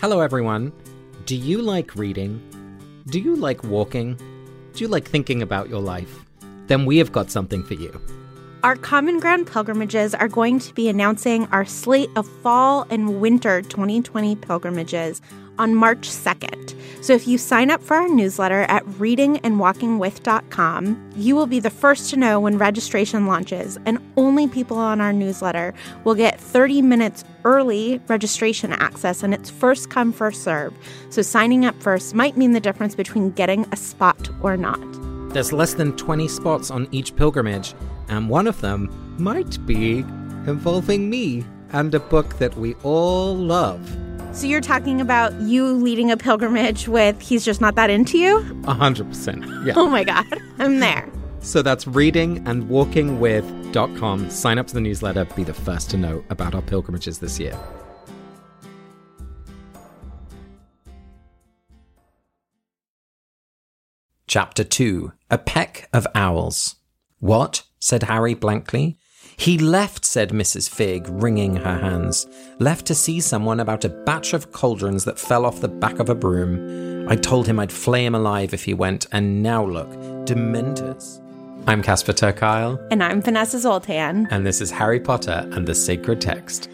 Hello, everyone. Do you like reading? Do you like walking? Do you like thinking about your life? Then we have got something for you. Our Common Ground pilgrimages are going to be announcing our slate of fall and winter 2020 pilgrimages on March 2nd. So if you sign up for our newsletter at readingandwalkingwith.com, you will be the first to know when registration launches, and only people on our newsletter will get 30 minutes early registration access, and it's first come, first serve. So signing up first might mean the difference between getting a spot or not. There's less than 20 spots on each pilgrimage, and one of them might be involving me and a book that we all love. So you're talking about you leading a pilgrimage with He's Just Not That Into You? A hundred percent. Yeah. Oh my God, I'm there. So that's readingandwalkingwith.com. Sign up to the newsletter, be the first to know about our pilgrimages this year. Chapter 2 A Peck of Owls. What? said Harry blankly. He left, said Mrs. Figg, wringing her hands. Left to see someone about a batch of cauldrons that fell off the back of a broom. I told him I'd flay him alive if he went, and now look, dementors. I'm Casper ter Kuile. And I'm Vanessa Zoltan. And this is Harry Potter and the Sacred Text.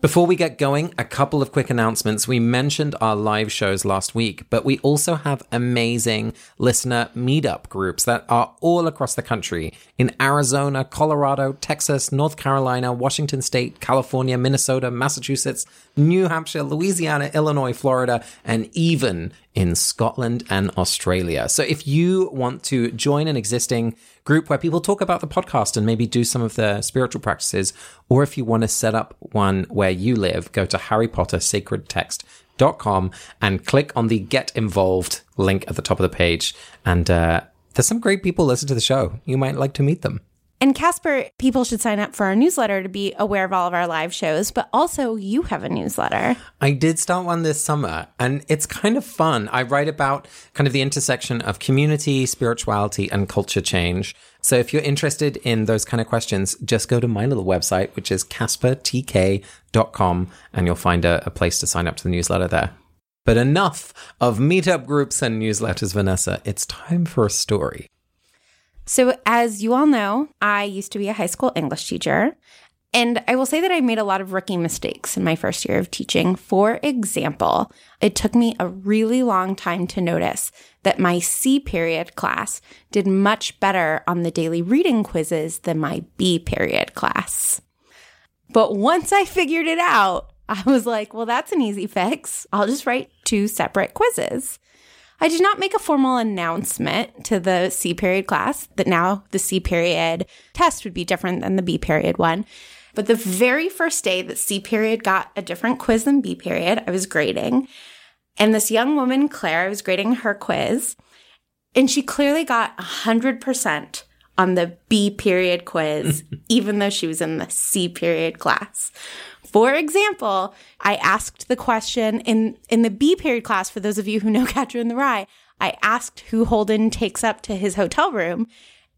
Before we get going, a couple of quick announcements. We mentioned our live shows last week, but we also have amazing listener meetup groups that are all across the country in Arizona, Colorado, Texas, North Carolina, Washington State, California, Minnesota, Massachusetts, New Hampshire, Louisiana, Illinois, Florida, and even in Scotland and Australia. So if you want to join an existing group where people talk about the podcast and maybe do some of the spiritual practices, or if you want to set up one where you live, go to harrypottersacredtext.com and click on the get involved link at the top of the page. And uh, there's some great people listen to the show. You might like to meet them. And Casper, people should sign up for our newsletter to be aware of all of our live shows, but also you have a newsletter. I did start one this summer and it's kind of fun. I write about kind of the intersection of community, spirituality, and culture change. So if you're interested in those kind of questions, just go to my little website, which is caspertk.com, and you'll find a, a place to sign up to the newsletter there. But enough of meetup groups and newsletters, Vanessa. It's time for a story. So, as you all know, I used to be a high school English teacher. And I will say that I made a lot of rookie mistakes in my first year of teaching. For example, it took me a really long time to notice that my C period class did much better on the daily reading quizzes than my B period class. But once I figured it out, I was like, well, that's an easy fix. I'll just write two separate quizzes. I did not make a formal announcement to the C period class that now the C period test would be different than the B period one. But the very first day that C period got a different quiz than B period, I was grading. And this young woman, Claire, I was grading her quiz, and she clearly got 100% on the B period quiz, even though she was in the C period class. For example, I asked the question in, in the B period class, for those of you who know Catcher in the Rye, I asked who Holden takes up to his hotel room.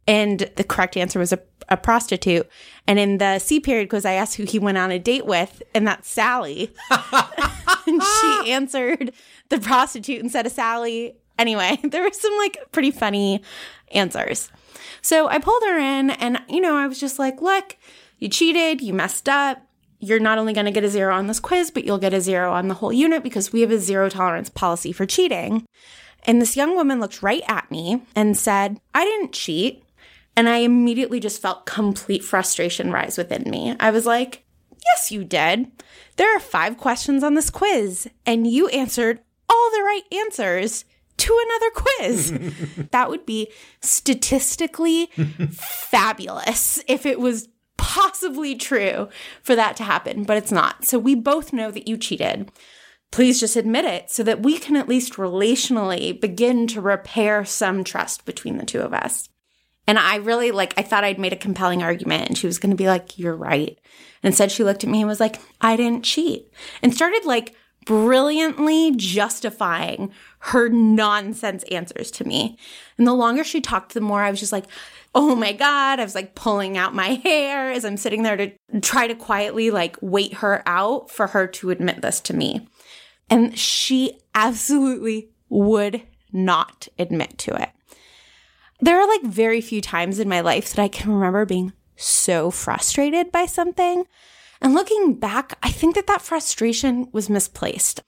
And the correct answer was a, a prostitute. And in the C period quiz, I asked who he went on a date with, and that's Sally. and she answered the prostitute instead of Sally. Anyway, there were some like pretty funny answers. So I pulled her in, and you know, I was just like, look, you cheated, you messed up you're not only going to get a zero on this quiz, but you'll get a zero on the whole unit because we have a zero tolerance policy for cheating. And this young woman looked right at me and said, I didn't cheat. And I immediately just felt complete frustration rise within me. I was like, Yes, you did. There are five questions on this quiz, and you answered all the right answers to another quiz. that would be statistically fabulous if it was possibly true for that to happen, but it's not. So we both know that you cheated. Please just admit it so that we can at least relationally begin to repair some trust between the two of us. And I really like, I thought I'd made a compelling argument and she was going to be like, you're right. And instead she looked at me and was like, I didn't cheat and started like brilliantly justifying her nonsense answers to me. And the longer she talked, the more I was just like, oh my God. I was like pulling out my hair as I'm sitting there to try to quietly like wait her out for her to admit this to me. And she absolutely would not admit to it. There are like very few times in my life that I can remember being so frustrated by something. And looking back, I think that that frustration was misplaced.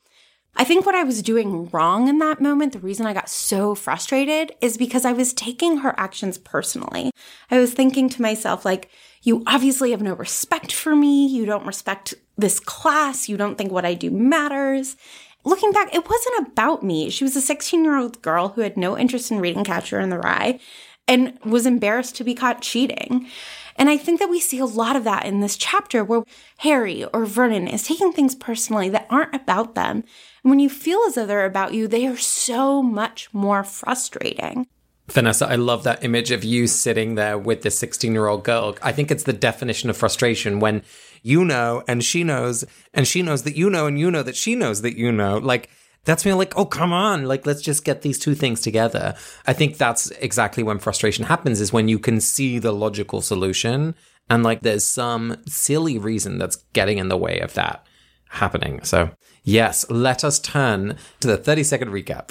I think what I was doing wrong in that moment, the reason I got so frustrated is because I was taking her actions personally. I was thinking to myself, like, you obviously have no respect for me. You don't respect this class. You don't think what I do matters. Looking back, it wasn't about me. She was a 16 year old girl who had no interest in reading Catcher in the Rye and was embarrassed to be caught cheating. And I think that we see a lot of that in this chapter where Harry or Vernon is taking things personally that aren't about them. And when you feel as though they're about you, they are so much more frustrating. Vanessa, I love that image of you sitting there with this 16 year old girl. I think it's the definition of frustration when you know and she knows and she knows that you know and you know that she knows that you know. Like, that's me like, oh, come on. Like, let's just get these two things together. I think that's exactly when frustration happens is when you can see the logical solution and like there's some silly reason that's getting in the way of that happening. So, yes, let us turn to the 30 second recap.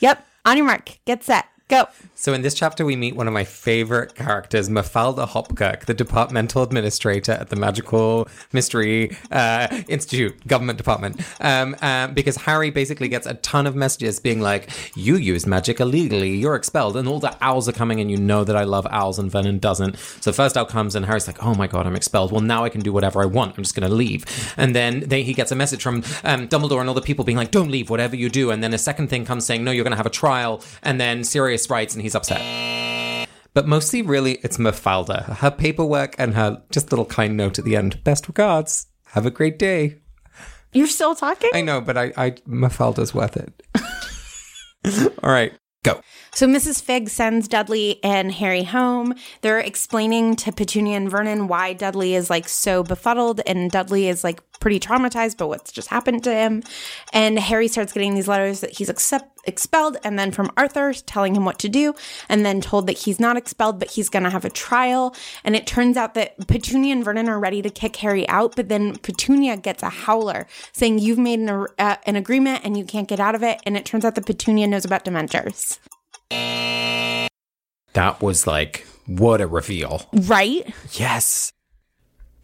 Yep. On your mark, get set. Go. So in this chapter, we meet one of my favorite characters, Mafalda Hopkirk, the departmental administrator at the Magical Mystery uh, Institute government department. Um, uh, because Harry basically gets a ton of messages being like, "You use magic illegally, you're expelled," and all the owls are coming, and you know that I love owls, and Vernon doesn't. So first owl comes, and Harry's like, "Oh my god, I'm expelled. Well, now I can do whatever I want. I'm just going to leave." And then they, he gets a message from um, Dumbledore and all the people being like, "Don't leave, whatever you do." And then a second thing comes saying, "No, you're going to have a trial." And then Sirius writes and he's upset. But mostly, really, it's Mafalda. Her paperwork and her just little kind note at the end. Best regards. Have a great day. You're still talking? I know, but I, I Mafalda's worth it. All right, go. So Mrs. Figg sends Dudley and Harry home. They're explaining to Petunia and Vernon why Dudley is like so befuddled and Dudley is like pretty traumatized by what's just happened to him. And Harry starts getting these letters that he's accept- expelled and then from Arthur telling him what to do and then told that he's not expelled but he's going to have a trial. And it turns out that Petunia and Vernon are ready to kick Harry out, but then Petunia gets a howler saying you've made an, uh, an agreement and you can't get out of it. And it turns out that Petunia knows about Dementors. That was like, what a reveal. Right? Yes.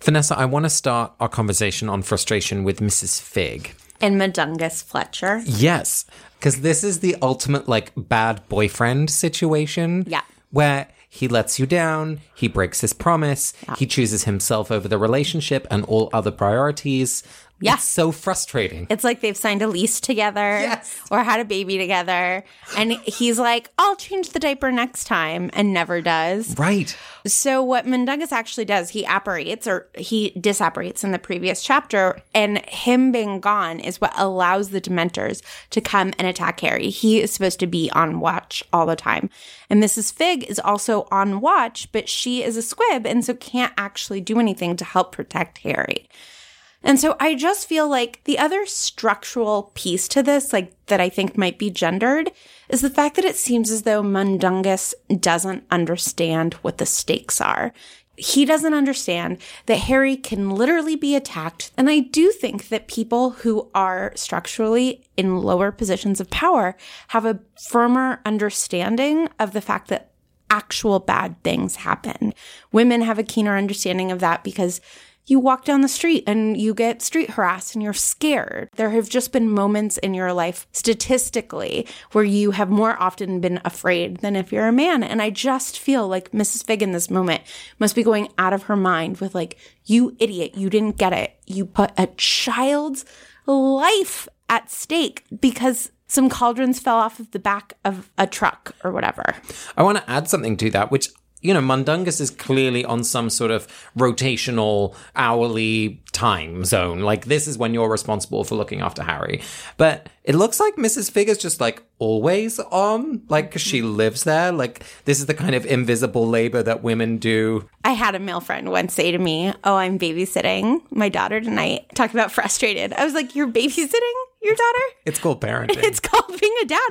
Vanessa, I want to start our conversation on frustration with Mrs. Figg. And Mundungus Fletcher. Yes, because this is the ultimate like bad boyfriend situation. Yeah. Where he lets you down, he breaks his promise, he chooses himself over the relationship and all other priorities. Yeah. It's so frustrating. It's like they've signed a lease together Yes. or had a baby together. And he's like, I'll change the diaper next time and never does. right. So what Mundungus actually does, he apparates or he disapparates in the previous chapter, and him being gone is what allows the Dementors to come and attack Harry. He is supposed to be on watch all the time. And Mrs. Figg is also on watch, but she is a squib and so can't actually do anything to help protect Harry. And so I just feel like the other structural piece to this, like that I think might be gendered, is the fact that it seems as though Mundungus doesn't understand what the stakes are. He doesn't understand that Harry can literally be attacked. And I do think that people who are structurally in lower positions of power have a firmer understanding of the fact that actual bad things happen. Women have a keener understanding of that because you walk down the street and you get street harassed and you're scared. There have just been moments in your life statistically where you have more often been afraid than if you're a man. And I just feel like Mrs. Figg in this moment must be going out of her mind with like, you idiot, you didn't get it. You put a child's life at stake because some cauldrons fell off of the back of a truck or whatever. I want to add something to that, which you know, Mundungus is clearly on some sort of rotational hourly time zone. Like this is when you're responsible for looking after Harry. But it looks like Mrs. Figg is just like always on, like she lives there. Like this is the kind of invisible labor that women do. I had a male friend once say to me, Oh, I'm babysitting my daughter tonight. Talk about frustrated. I was like, You're babysitting your daughter? It's called parenting. It's called being a dad.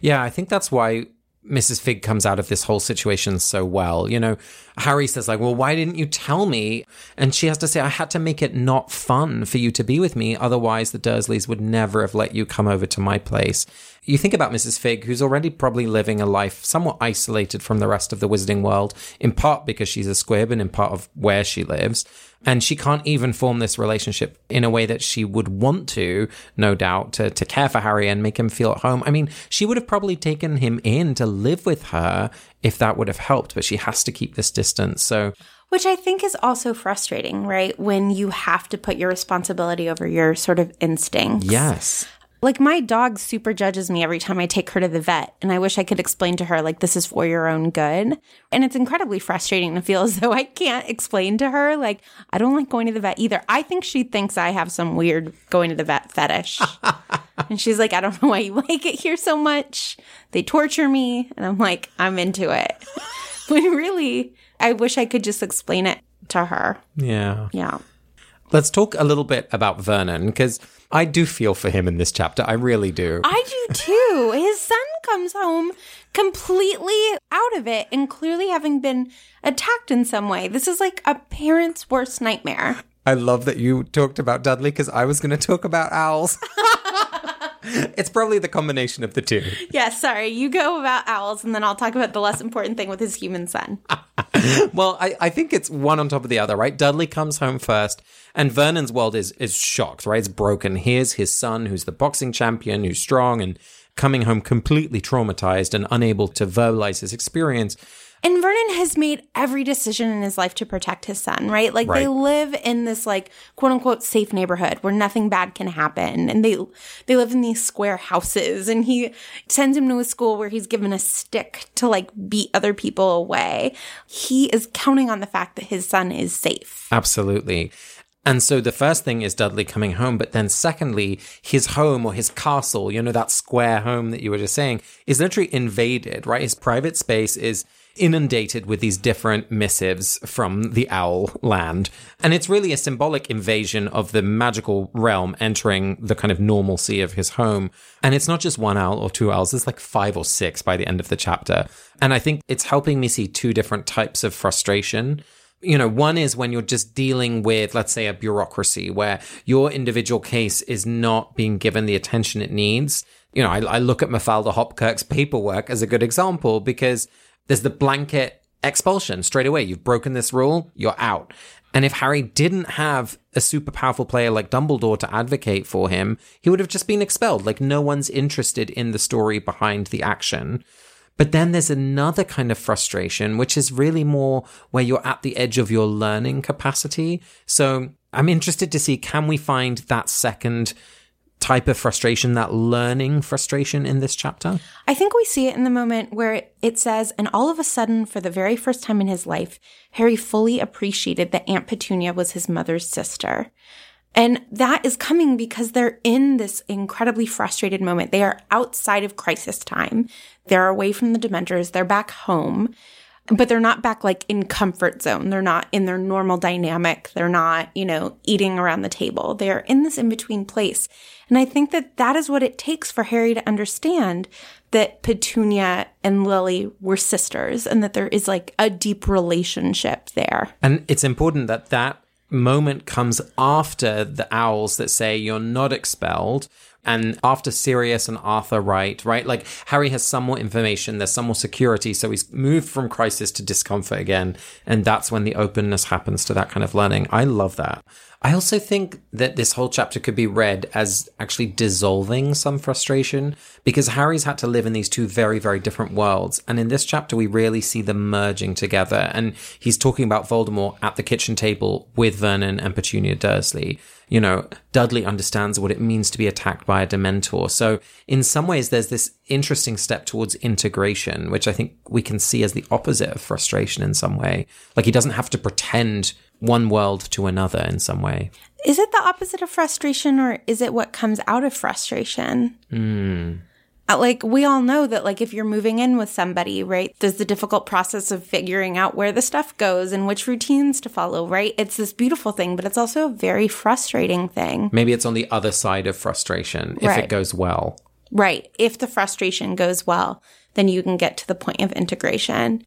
Yeah, I think that's why Mrs. Figg comes out of this whole situation so well. You know, Harry says, like, well, why didn't you tell me? And she has to say, I had to make it not fun for you to be with me. Otherwise, the Dursleys would never have let you come over to my place. You think about Mrs. Figg, who's already probably living a life somewhat isolated from the rest of the wizarding world, in part because she's a squib and in part of where she lives. And she can't even form this relationship in a way that she would want to, no doubt, to, to care for Harry and make him feel at home. I mean, she would have probably taken him in to live with her if that would have helped, but she has to keep this distance. So Which I think is also frustrating, right? When you have to put your responsibility over your sort of instincts. Yes. Like my dog super judges me every time I take her to the vet. And I wish I could explain to her, like, this is for your own good. And it's incredibly frustrating to feel as though I can't explain to her, like, I don't like going to the vet either. I think she thinks I have some weird going to the vet fetish. and she's like, I don't know why you like it here so much. They torture me. And I'm like, I'm into it. when really, I wish I could just explain it to her. Yeah. Yeah. Let's talk a little bit about Vernon because I do feel for him in this chapter. I really do. I do too. His son comes home completely out of it and clearly having been attacked in some way. This is like a parent's worst nightmare. I love that you talked about Dudley because I was going to talk about owls. it's probably the combination of the two. Yeah, sorry. You go about owls and then I'll talk about the less important thing with his human son. Well, I, I think it's one on top of the other, right? Dudley comes home first, and Vernon's world is is shocked, right? It's broken. Here's his son, who's the boxing champion, who's strong, and coming home completely traumatized and unable to verbalize his experience. And Vernon has made every decision in his life to protect his son, right? Like they live in this like quote unquote safe neighborhood where nothing bad can happen. And they they live in these square houses and he sends him to a school where he's given a stick to like beat other people away. He is counting on the fact that his son is safe. Absolutely. And so the first thing is Dudley coming home, but then secondly, his home or his castle, you know, that square home that you were just saying, is literally invaded, right? His private space is inundated with these different missives from the owl land. And it's really a symbolic invasion of the magical realm entering the kind of normalcy of his home. And it's not just one owl or two owls, there's like five or six by the end of the chapter. And I think it's helping me see two different types of frustration you know, one is when you're just dealing with, let's say, a bureaucracy where your individual case is not being given the attention it needs. You know, I, I look at Mafalda Hopkirk's paperwork as a good example because there's the blanket expulsion straight away. You've broken this rule, you're out. And if Harry didn't have a super powerful player like Dumbledore to advocate for him, he would have just been expelled. Like, no one's interested in the story behind the action. But then there's another kind of frustration, which is really more where you're at the edge of your learning capacity. So I'm interested to see can we find that second type of frustration, that learning frustration in this chapter? I think we see it in the moment where it says, and all of a sudden, for the very first time in his life, Harry fully appreciated that Aunt Petunia was his mother's sister. And that is coming because they're in this incredibly frustrated moment. They are outside of crisis time. They're away from the Dementors. They're back home, but they're not back like in comfort zone. They're not in their normal dynamic. They're not, you know, eating around the table. They're in this in between place. And I think that that is what it takes for Harry to understand that Petunia and Lily were sisters and that there is like a deep relationship there. And it's important that that moment comes after the owls that say you're not expelled and after Sirius and Arthur write, right? Like Harry has some more information, there's some more security, so he's moved from crisis to discomfort again, and that's when the openness happens to that kind of learning. I love that. I also think that this whole chapter could be read as actually dissolving some frustration because Harry's had to live in these two very, very different worlds. And in this chapter, we really see them merging together. And he's talking about Voldemort at the kitchen table with Vernon and Petunia Dursley. You know, Dudley understands what it means to be attacked by a Dementor. So, in some ways, there's this interesting step towards integration, which I think we can see as the opposite of frustration in some way. Like, he doesn't have to pretend one world to another in some way. Is it the opposite of frustration or is it what comes out of frustration? Uh, Uh, like, we all know that, like, if you're moving in with somebody, right, there's the difficult process of figuring out where the stuff goes and which routines to follow, right? It's this beautiful thing, but it's also a very frustrating thing. Maybe it's on the other side of frustration if Right. it goes well. Right. If the frustration goes well, then you can get to the point of integration.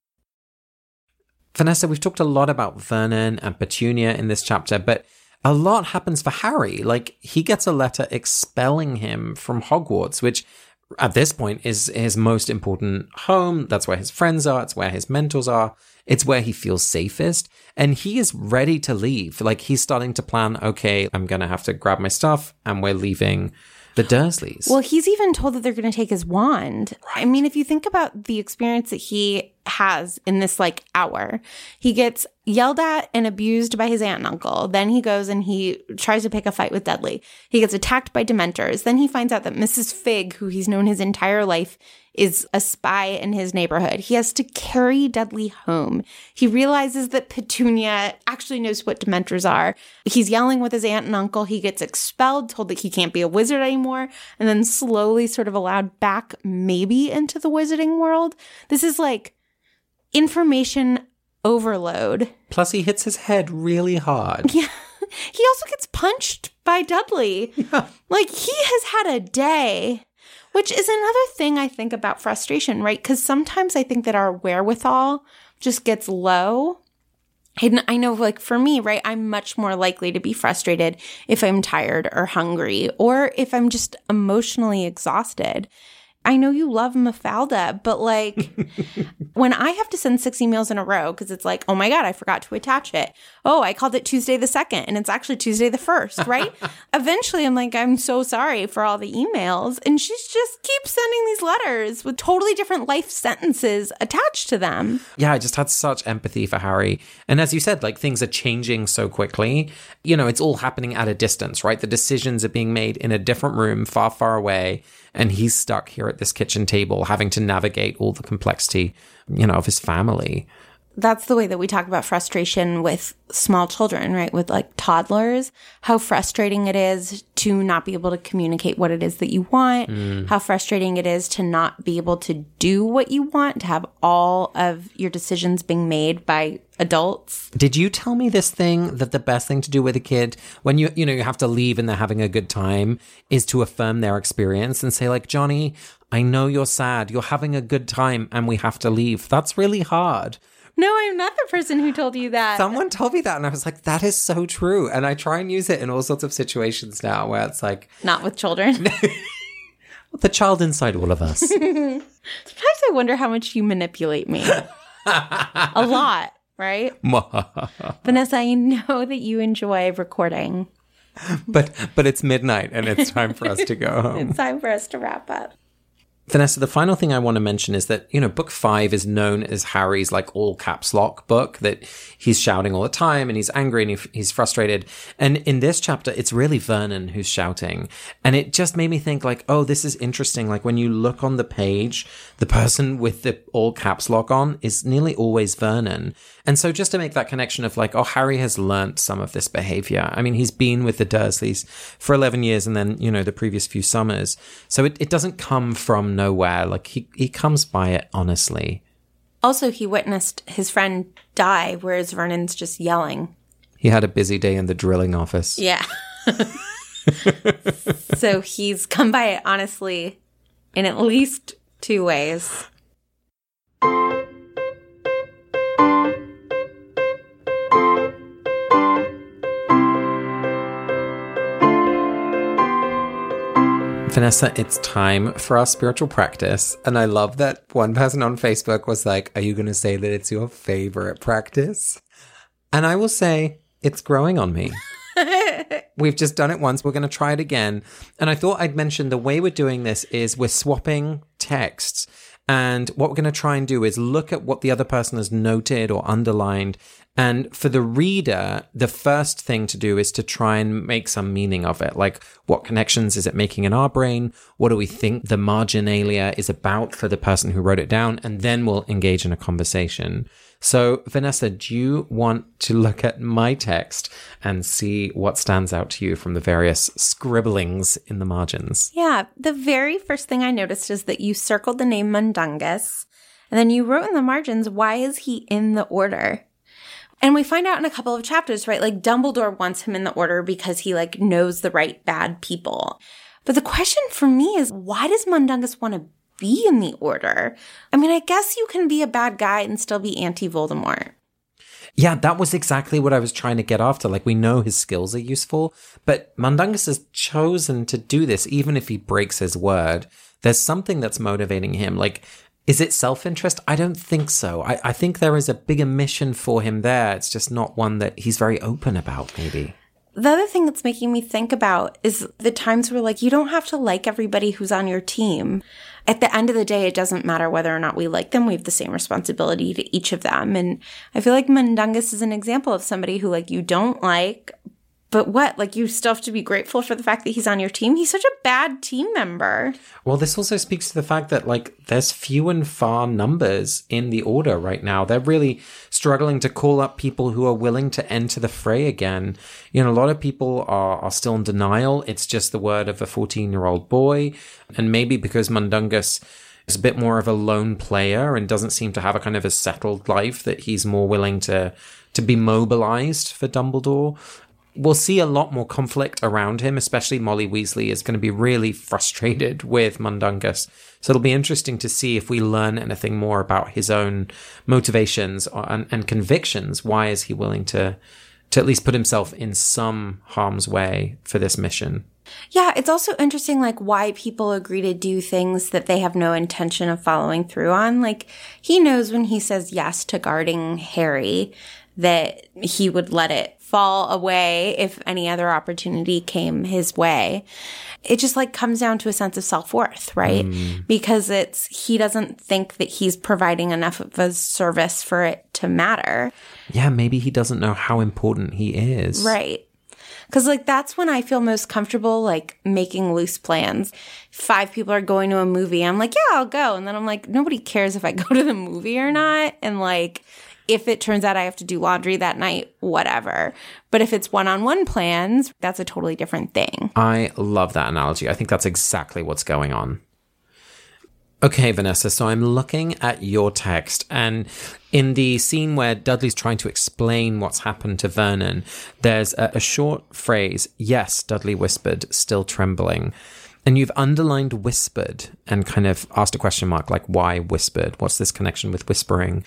Vanessa, we've talked a lot about Vernon and Petunia in this chapter, but a lot happens for Harry. Like he gets a letter expelling him from Hogwarts, which at this point is his most important home. That's where his friends are. It's where his mentors are. It's where he feels safest. And he is ready to leave. Like he's starting to plan, okay, I'm going to have to grab my stuff and we're leaving the Dursleys. Well, he's even told that they're going to take his wand. Right. I mean, if you think about the experience that he has in this like hour, he gets yelled at and abused by his aunt and uncle. Then he goes and he tries to pick a fight with Dudley. He gets attacked by dementors. Then he finds out that Mrs. Figg, who he's known his entire life, is a spy in his neighborhood. He has to carry Dudley home. He realizes that Petunia actually knows what dementors are. He's yelling with his aunt and uncle. He gets expelled, told that he can't be a wizard anymore, and then slowly sort of allowed back maybe into the wizarding world. This is like information overload. Plus, he hits his head really hard. Yeah. He also gets punched by Dudley. Yeah. Like, he has had a day. Which is another thing I think about frustration, right? Because sometimes I think that our wherewithal just gets low. And I know, like, for me, right, I'm much more likely to be frustrated if I'm tired or hungry or if I'm just emotionally exhausted. I know you love Mafalda, but like when I have to send six emails in a row because it's like, oh my God, I forgot to attach it. Oh, I called it Tuesday the 2nd and it's actually Tuesday the 1st, right? Eventually, I'm like, I'm so sorry for all the emails. And she just keeps sending these letters with totally different life sentences attached to them. Yeah, I just had such empathy for Harry. And as you said, like things are changing so quickly. You know, it's all happening at a distance, right? The decisions are being made in a different room, far, far away and he's stuck here at this kitchen table having to navigate all the complexity, you know, of his family. That's the way that we talk about frustration with small children, right? With like toddlers, how frustrating it is to not be able to communicate what it is that you want, mm. how frustrating it is to not be able to do what you want, to have all of your decisions being made by adults. Did you tell me this thing that the best thing to do with a kid when you you know you have to leave and they're having a good time is to affirm their experience and say like Johnny, I know you're sad, you're having a good time and we have to leave. That's really hard. No, I'm not the person who told you that. Someone told me that, and I was like, that is so true. And I try and use it in all sorts of situations now where it's like. Not with children. the child inside all of us. Sometimes I wonder how much you manipulate me. A lot, right? Vanessa, I know that you enjoy recording. But but it's midnight and it's time for us to go home. it's time for us to wrap up. Vanessa, the final thing I want to mention is that, you know, book five is known as Harry's like all caps lock book that he's shouting all the time and he's angry and he's frustrated. And in this chapter, it's really Vernon who's shouting. And it just made me think like, oh, this is interesting. Like when you look on the page, the person with the all caps lock on is nearly always Vernon. And so just to make that connection of like, oh, Harry has learnt some of this behavior. I mean, he's been with the Dursleys for 11 years and then, you know, the previous few summers. So it, it doesn't come from nowhere. Like he, he comes by it honestly. Also, he witnessed his friend die, whereas Vernon's just yelling. He had a busy day in the drilling office. Yeah. so he's come by it honestly in at least two ways. Vanessa, it's time for our spiritual practice. And I love that one person on Facebook was like, Are you going to say that it's your favorite practice? And I will say, It's growing on me. We've just done it once. We're going to try it again. And I thought I'd mention the way we're doing this is we're swapping texts. And what we're going to try and do is look at what the other person has noted or underlined and for the reader, the first thing to do is to try and make some meaning of it. Like, what connections is it making in our brain? What do we think the marginalia is about for the person who wrote it down? And then we'll engage in a conversation. So, Vanessa, do you want to look at my text and see what stands out to you from the various scribblings in the margins? Yeah. The very first thing I noticed is that you circled the name Mundungus. And then you wrote in the margins, why is he in the order? And we find out in a couple of chapters, right? Like Dumbledore wants him in the order because he like knows the right bad people. But the question for me is why does Mundungus want to be in the order? I mean, I guess you can be a bad guy and still be anti Voldemort. Yeah, that was exactly what I was trying to get after. Like, we know his skills are useful, but Mundungus has chosen to do this, even if he breaks his word. There's something that's motivating him. Like, is it self interest? I don't think so. I, I think there is a bigger mission for him there. It's just not one that he's very open about, maybe. The other thing that's making me think about is the times where, like, you don't have to like everybody who's on your team. At the end of the day, it doesn't matter whether or not we like them. We have the same responsibility to each of them. And I feel like Mundungus is an example of somebody who, like, you don't like, but what? Like, you still have to be grateful for the fact that he's on your team. He's such a bad team member. Well, this also speaks to the fact that, like, there's few and far numbers in the order right now. They're really struggling to call up people who are willing to enter the fray again. You know, a lot of people are, are still in denial. It's just the word of a 14 year old boy. And maybe because Mundungus is a bit more of a lone player and doesn't seem to have a kind of a settled life that he's more willing to to be mobilized for Dumbledore we'll see a lot more conflict around him, especially Molly Weasley is going to be really frustrated with Mundungus. So it'll be interesting to see if we learn anything more about his own motivations and, and convictions. Why is he willing to to at least put himself in some harm's way for this mission? Yeah, it's also interesting, like, why people agree to do things that they have no intention of following through on. Like, he knows when he says yes to guarding Harry that he would let it fall away if any other opportunity came his way. It just like comes down to a sense of self worth, right? Mm. Because it's, he doesn't think that he's providing enough of a service for it to matter. Yeah, maybe he doesn't know how important he is. Right. Cause like that's when I feel most comfortable, like making loose plans. Five people are going to a movie. I'm like, yeah, I'll go. And then I'm like, nobody cares if I go to the movie or not. And like, if it turns out I have to do laundry that night, whatever. But if it's one on one plans, that's a totally different thing. I love that analogy. I think that's exactly what's going on. Okay, Vanessa, so I'm looking at your text, and in the scene where Dudley's trying to explain what's happened to Vernon, there's a, a short phrase, yes, Dudley whispered, still trembling. And you've underlined whispered and kind of asked a question mark like, why whispered? What's this connection with whispering?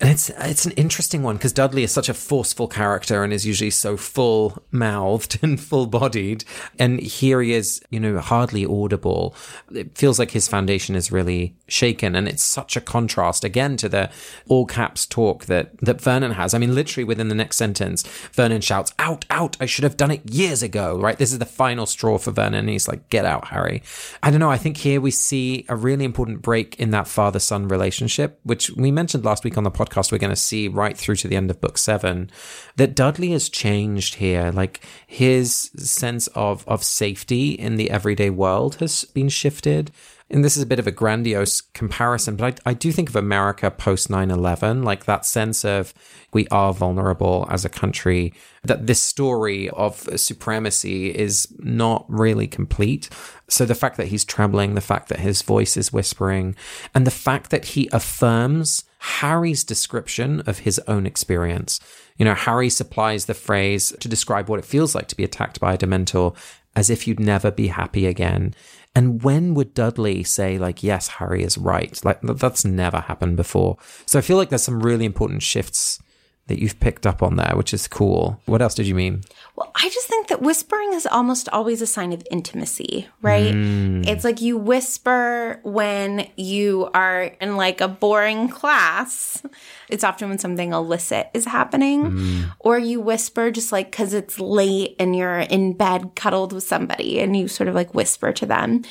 And it's it's an interesting one because Dudley is such a forceful character and is usually so full mouthed and full bodied, and here he is, you know, hardly audible. It feels like his foundation is really shaken, and it's such a contrast again to the all caps talk that that Vernon has. I mean, literally within the next sentence, Vernon shouts, "Out, out! I should have done it years ago." Right, this is the final straw for Vernon. And he's like, "Get out, Harry." I don't know. I think here we see a really important break in that father son relationship, which we mentioned last week on the podcast podcast, we're going to see right through to the end of book seven that Dudley has changed here. Like his sense of, of safety in the everyday world has been shifted. And this is a bit of a grandiose comparison, but I, I do think of America post 9 11, like that sense of we are vulnerable as a country, that this story of supremacy is not really complete. So the fact that he's trembling, the fact that his voice is whispering, and the fact that he affirms Harry's description of his own experience. You know, Harry supplies the phrase to describe what it feels like to be attacked by a Dementor as if you'd never be happy again. And when would Dudley say, like, yes, Harry is right? Like, that's never happened before. So I feel like there's some really important shifts that you've picked up on there, which is cool. What else did you mean? Well, I just think that whispering is almost always a sign of intimacy, right? Mm. It's like you whisper when you are in like a boring class. It's often when something illicit is happening, mm. or you whisper just like because it's late and you're in bed cuddled with somebody and you sort of like whisper to them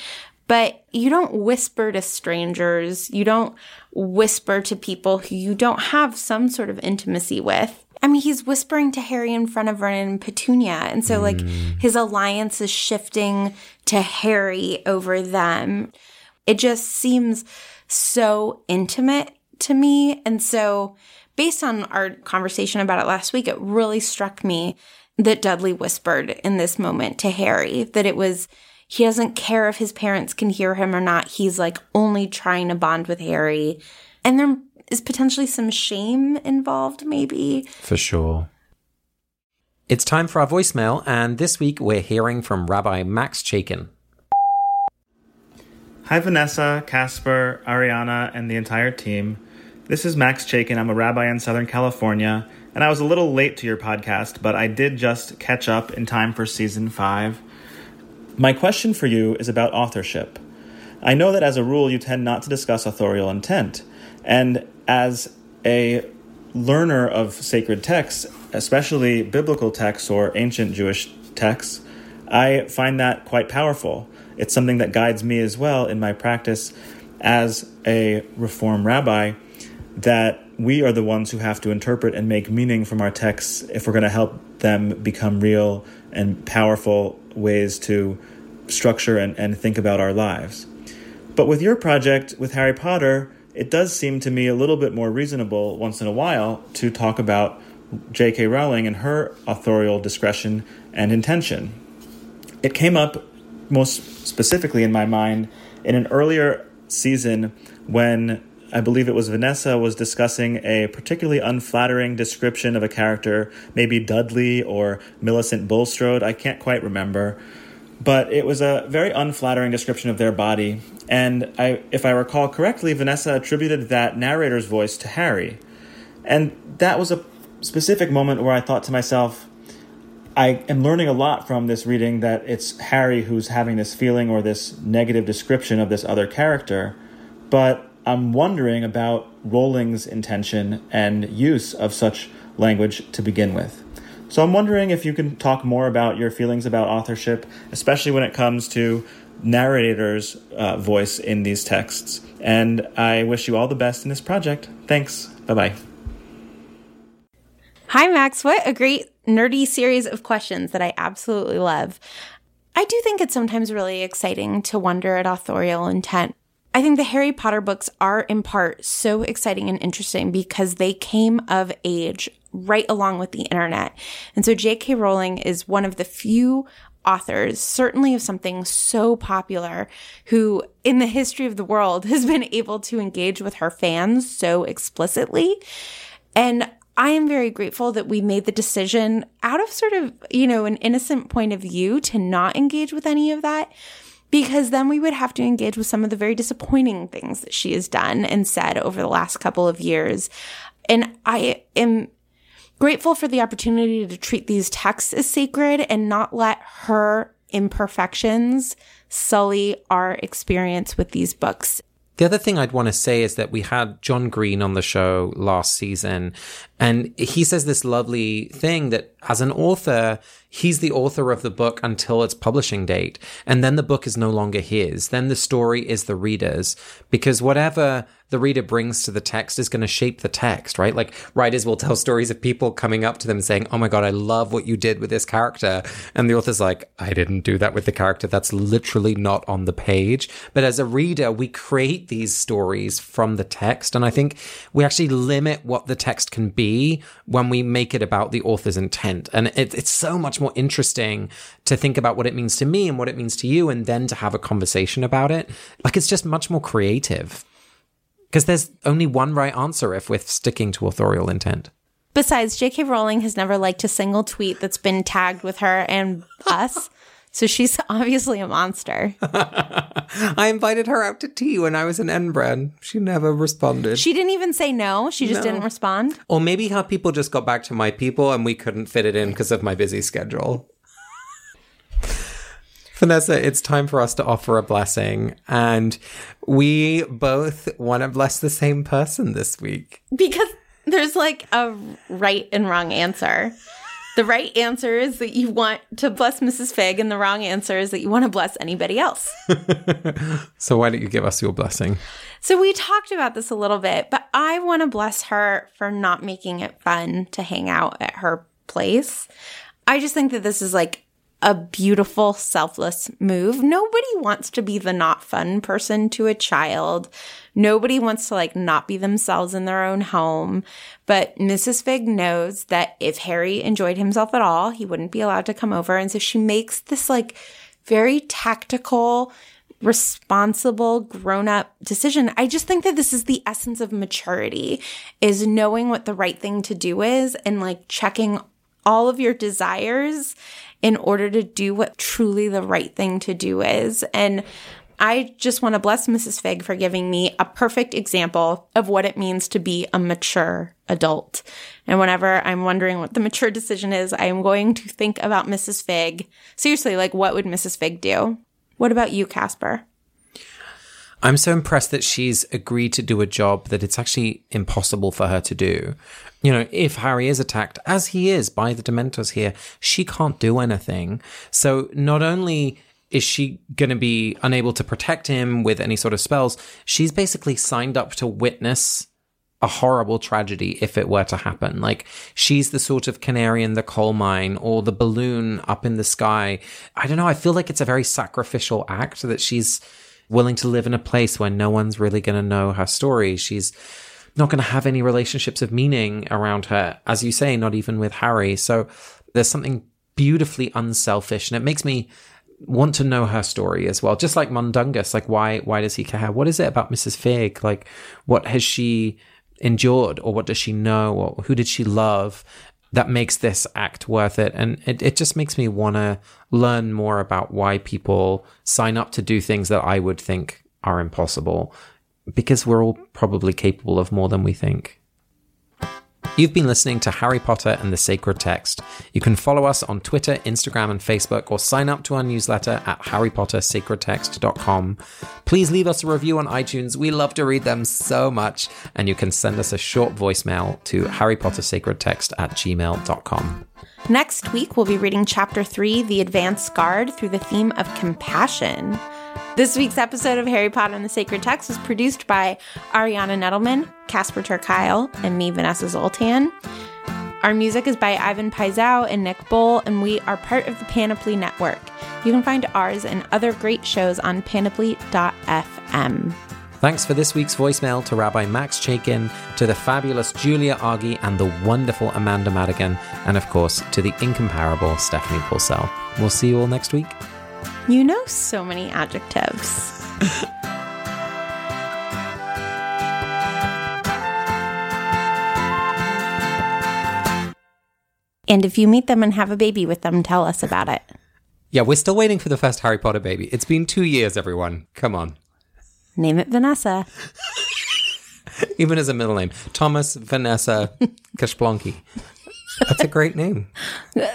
but you don't whisper to strangers. You don't whisper to people who you don't have some sort of intimacy with. I mean, he's whispering to Harry in front of Vernon and Petunia. And so, like, mm. his alliance is shifting to Harry over them. It just seems so intimate to me. And so, based on our conversation about it last week, it really struck me that Dudley whispered in this moment to Harry that it was he doesn't care if his parents can hear him or not. He's like only trying to bond with Harry. And there is potentially some shame involved, maybe. For sure. It's time for our voicemail, and this week we're hearing from Rabbi Max Chaiken. Hi, Vanessa, Casper, Ariana, and the entire team. This is Max Chaiken. I'm a rabbi in Southern California, and I was a little late to your podcast, but I did just catch up in time for season five. My question for you is about authorship. I know that as a rule, you tend not to discuss authorial intent, and as a learner of sacred texts, especially biblical texts or ancient Jewish texts, I find that quite powerful. It's something that guides me as well in my practice as a Reform rabbi that we are the ones who have to interpret and make meaning from our texts if we're going to help them become real and powerful ways to structure and, and think about our lives. But with your project with Harry Potter, it does seem to me a little bit more reasonable once in a while to talk about J.K. Rowling and her authorial discretion and intention. It came up most specifically in my mind in an earlier season when I believe it was Vanessa was discussing a particularly unflattering description of a character, maybe Dudley or Millicent Bulstrode, I can't quite remember. But it was a very unflattering description of their body, and I, if I recall correctly, Vanessa attributed that narrator's voice to Harry. And that was a specific moment where I thought to myself, I am learning a lot from this reading that it's Harry who's having this feeling or this negative description of this other character, but I'm wondering about Rowling's intention and use of such language to begin with. So I'm wondering if you can talk more about your feelings about authorship, especially when it comes to narrator's uh, voice in these texts. And I wish you all the best in this project. Thanks. Bye bye. Hi, Max. What a great nerdy series of questions that I absolutely love. I do think it's sometimes really exciting to wonder at authorial intent. I think the Harry Potter books are in part so exciting and interesting because they came of age right along with the internet. And so J.K. Rowling is one of the few authors, certainly of something so popular, who in the history of the world has been able to engage with her fans so explicitly. And I am very grateful that we made the decision out of sort of, you know, an innocent point of view to not engage with any of that because then we would have to engage with some of the very disappointing things that she has done and said over the last couple of years. And I am grateful for the opportunity to treat these texts as sacred and not let her imperfections sully our experience with these books. The other thing I'd want to say is that we had John Green on the show last season, and he says this lovely thing that as an author, he's the author of the book until its publishing date. And then the book is no longer his. Then the story is the reader's because whatever the reader brings to the text is going to shape the text, right? Like writers will tell stories of people coming up to them saying, Oh my God, I love what you did with this character. And the author's like, I didn't do that with the character. That's literally not on the page. But as a reader, we create these stories from the text. And I think we actually limit what the text can be when we make it about the author's intent. And it, it's so much more interesting to think about what it means to me and what it means to you, and then to have a conversation about it. Like it's just much more creative. Because there's only one right answer if we're sticking to authorial intent. Besides, J.K. Rowling has never liked a single tweet that's been tagged with her and us. So she's obviously a monster. I invited her out to tea when I was in Edinburgh. She never responded. She didn't even say no. She just no. didn't respond. Or maybe how people just got back to my people and we couldn't fit it in because of my busy schedule. Vanessa, it's time for us to offer a blessing. And we both want to bless the same person this week. Because there's like a right and wrong answer. The right answer is that you want to bless Mrs. Figg, and the wrong answer is that you want to bless anybody else. so, why don't you give us your blessing? So, we talked about this a little bit, but I want to bless her for not making it fun to hang out at her place. I just think that this is like a beautiful, selfless move. Nobody wants to be the not fun person to a child. Nobody wants to like not be themselves in their own home. But Mrs. Figg knows that if Harry enjoyed himself at all, he wouldn't be allowed to come over. And so she makes this like very tactical, responsible grown up decision. I just think that this is the essence of maturity is knowing what the right thing to do is and like checking all of your desires in order to do what truly the right thing to do is. And I just want to bless Mrs. Figg for giving me a perfect example of what it means to be a mature adult. And whenever I'm wondering what the mature decision is, I am going to think about Mrs. Figg. Seriously, like what would Mrs. Figg do? What about you, Casper? I'm so impressed that she's agreed to do a job that it's actually impossible for her to do. You know, if Harry is attacked, as he is by the Dementors here, she can't do anything. So not only is she going to be unable to protect him with any sort of spells? She's basically signed up to witness a horrible tragedy if it were to happen. Like she's the sort of canary in the coal mine or the balloon up in the sky. I don't know. I feel like it's a very sacrificial act that she's willing to live in a place where no one's really going to know her story. She's not going to have any relationships of meaning around her, as you say, not even with Harry. So there's something beautifully unselfish and it makes me want to know her story as well. Just like Mundungus, like why why does he care? What is it about Mrs. Figg? Like what has she endured or what does she know or who did she love that makes this act worth it? And it, it just makes me want to learn more about why people sign up to do things that I would think are impossible because we're all probably capable of more than we think. You've been listening to Harry Potter and the Sacred Text. You can follow us on Twitter, Instagram, and Facebook, or sign up to our newsletter at harrypottersacredtext.com. Please leave us a review on iTunes. We love to read them so much. And you can send us a short voicemail to harrypottersacredtext at gmail.com. Next week, we'll be reading Chapter 3, The Advanced Guard, through the theme of compassion. This week's episode of Harry Potter and the Sacred Text was produced by Ariana Nettleman, Casper ter Kuile, and me, Vanessa Zoltan. Our music is by Ivan Paisau and Nick Bull, and we are part of the Panoply Network. You can find ours and other great shows on panoply.fm. Thanks for this week's voicemail to Rabbi Max Chaiken, to the fabulous Julia Argy and the wonderful Amanda Madigan, and of course to the incomparable Stephanie Purcell. We'll see you all next week. You know so many adjectives. and if you meet them and have a baby with them, tell us about it. Yeah, we're still waiting for the first Harry Potter baby. It's been two years, everyone. Come on. Name it Vanessa. Even as a middle name. Thomas Vanessa Kashplonky. That's a great name.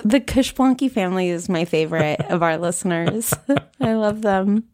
The Kashplonky family is my favorite of our listeners. I love them.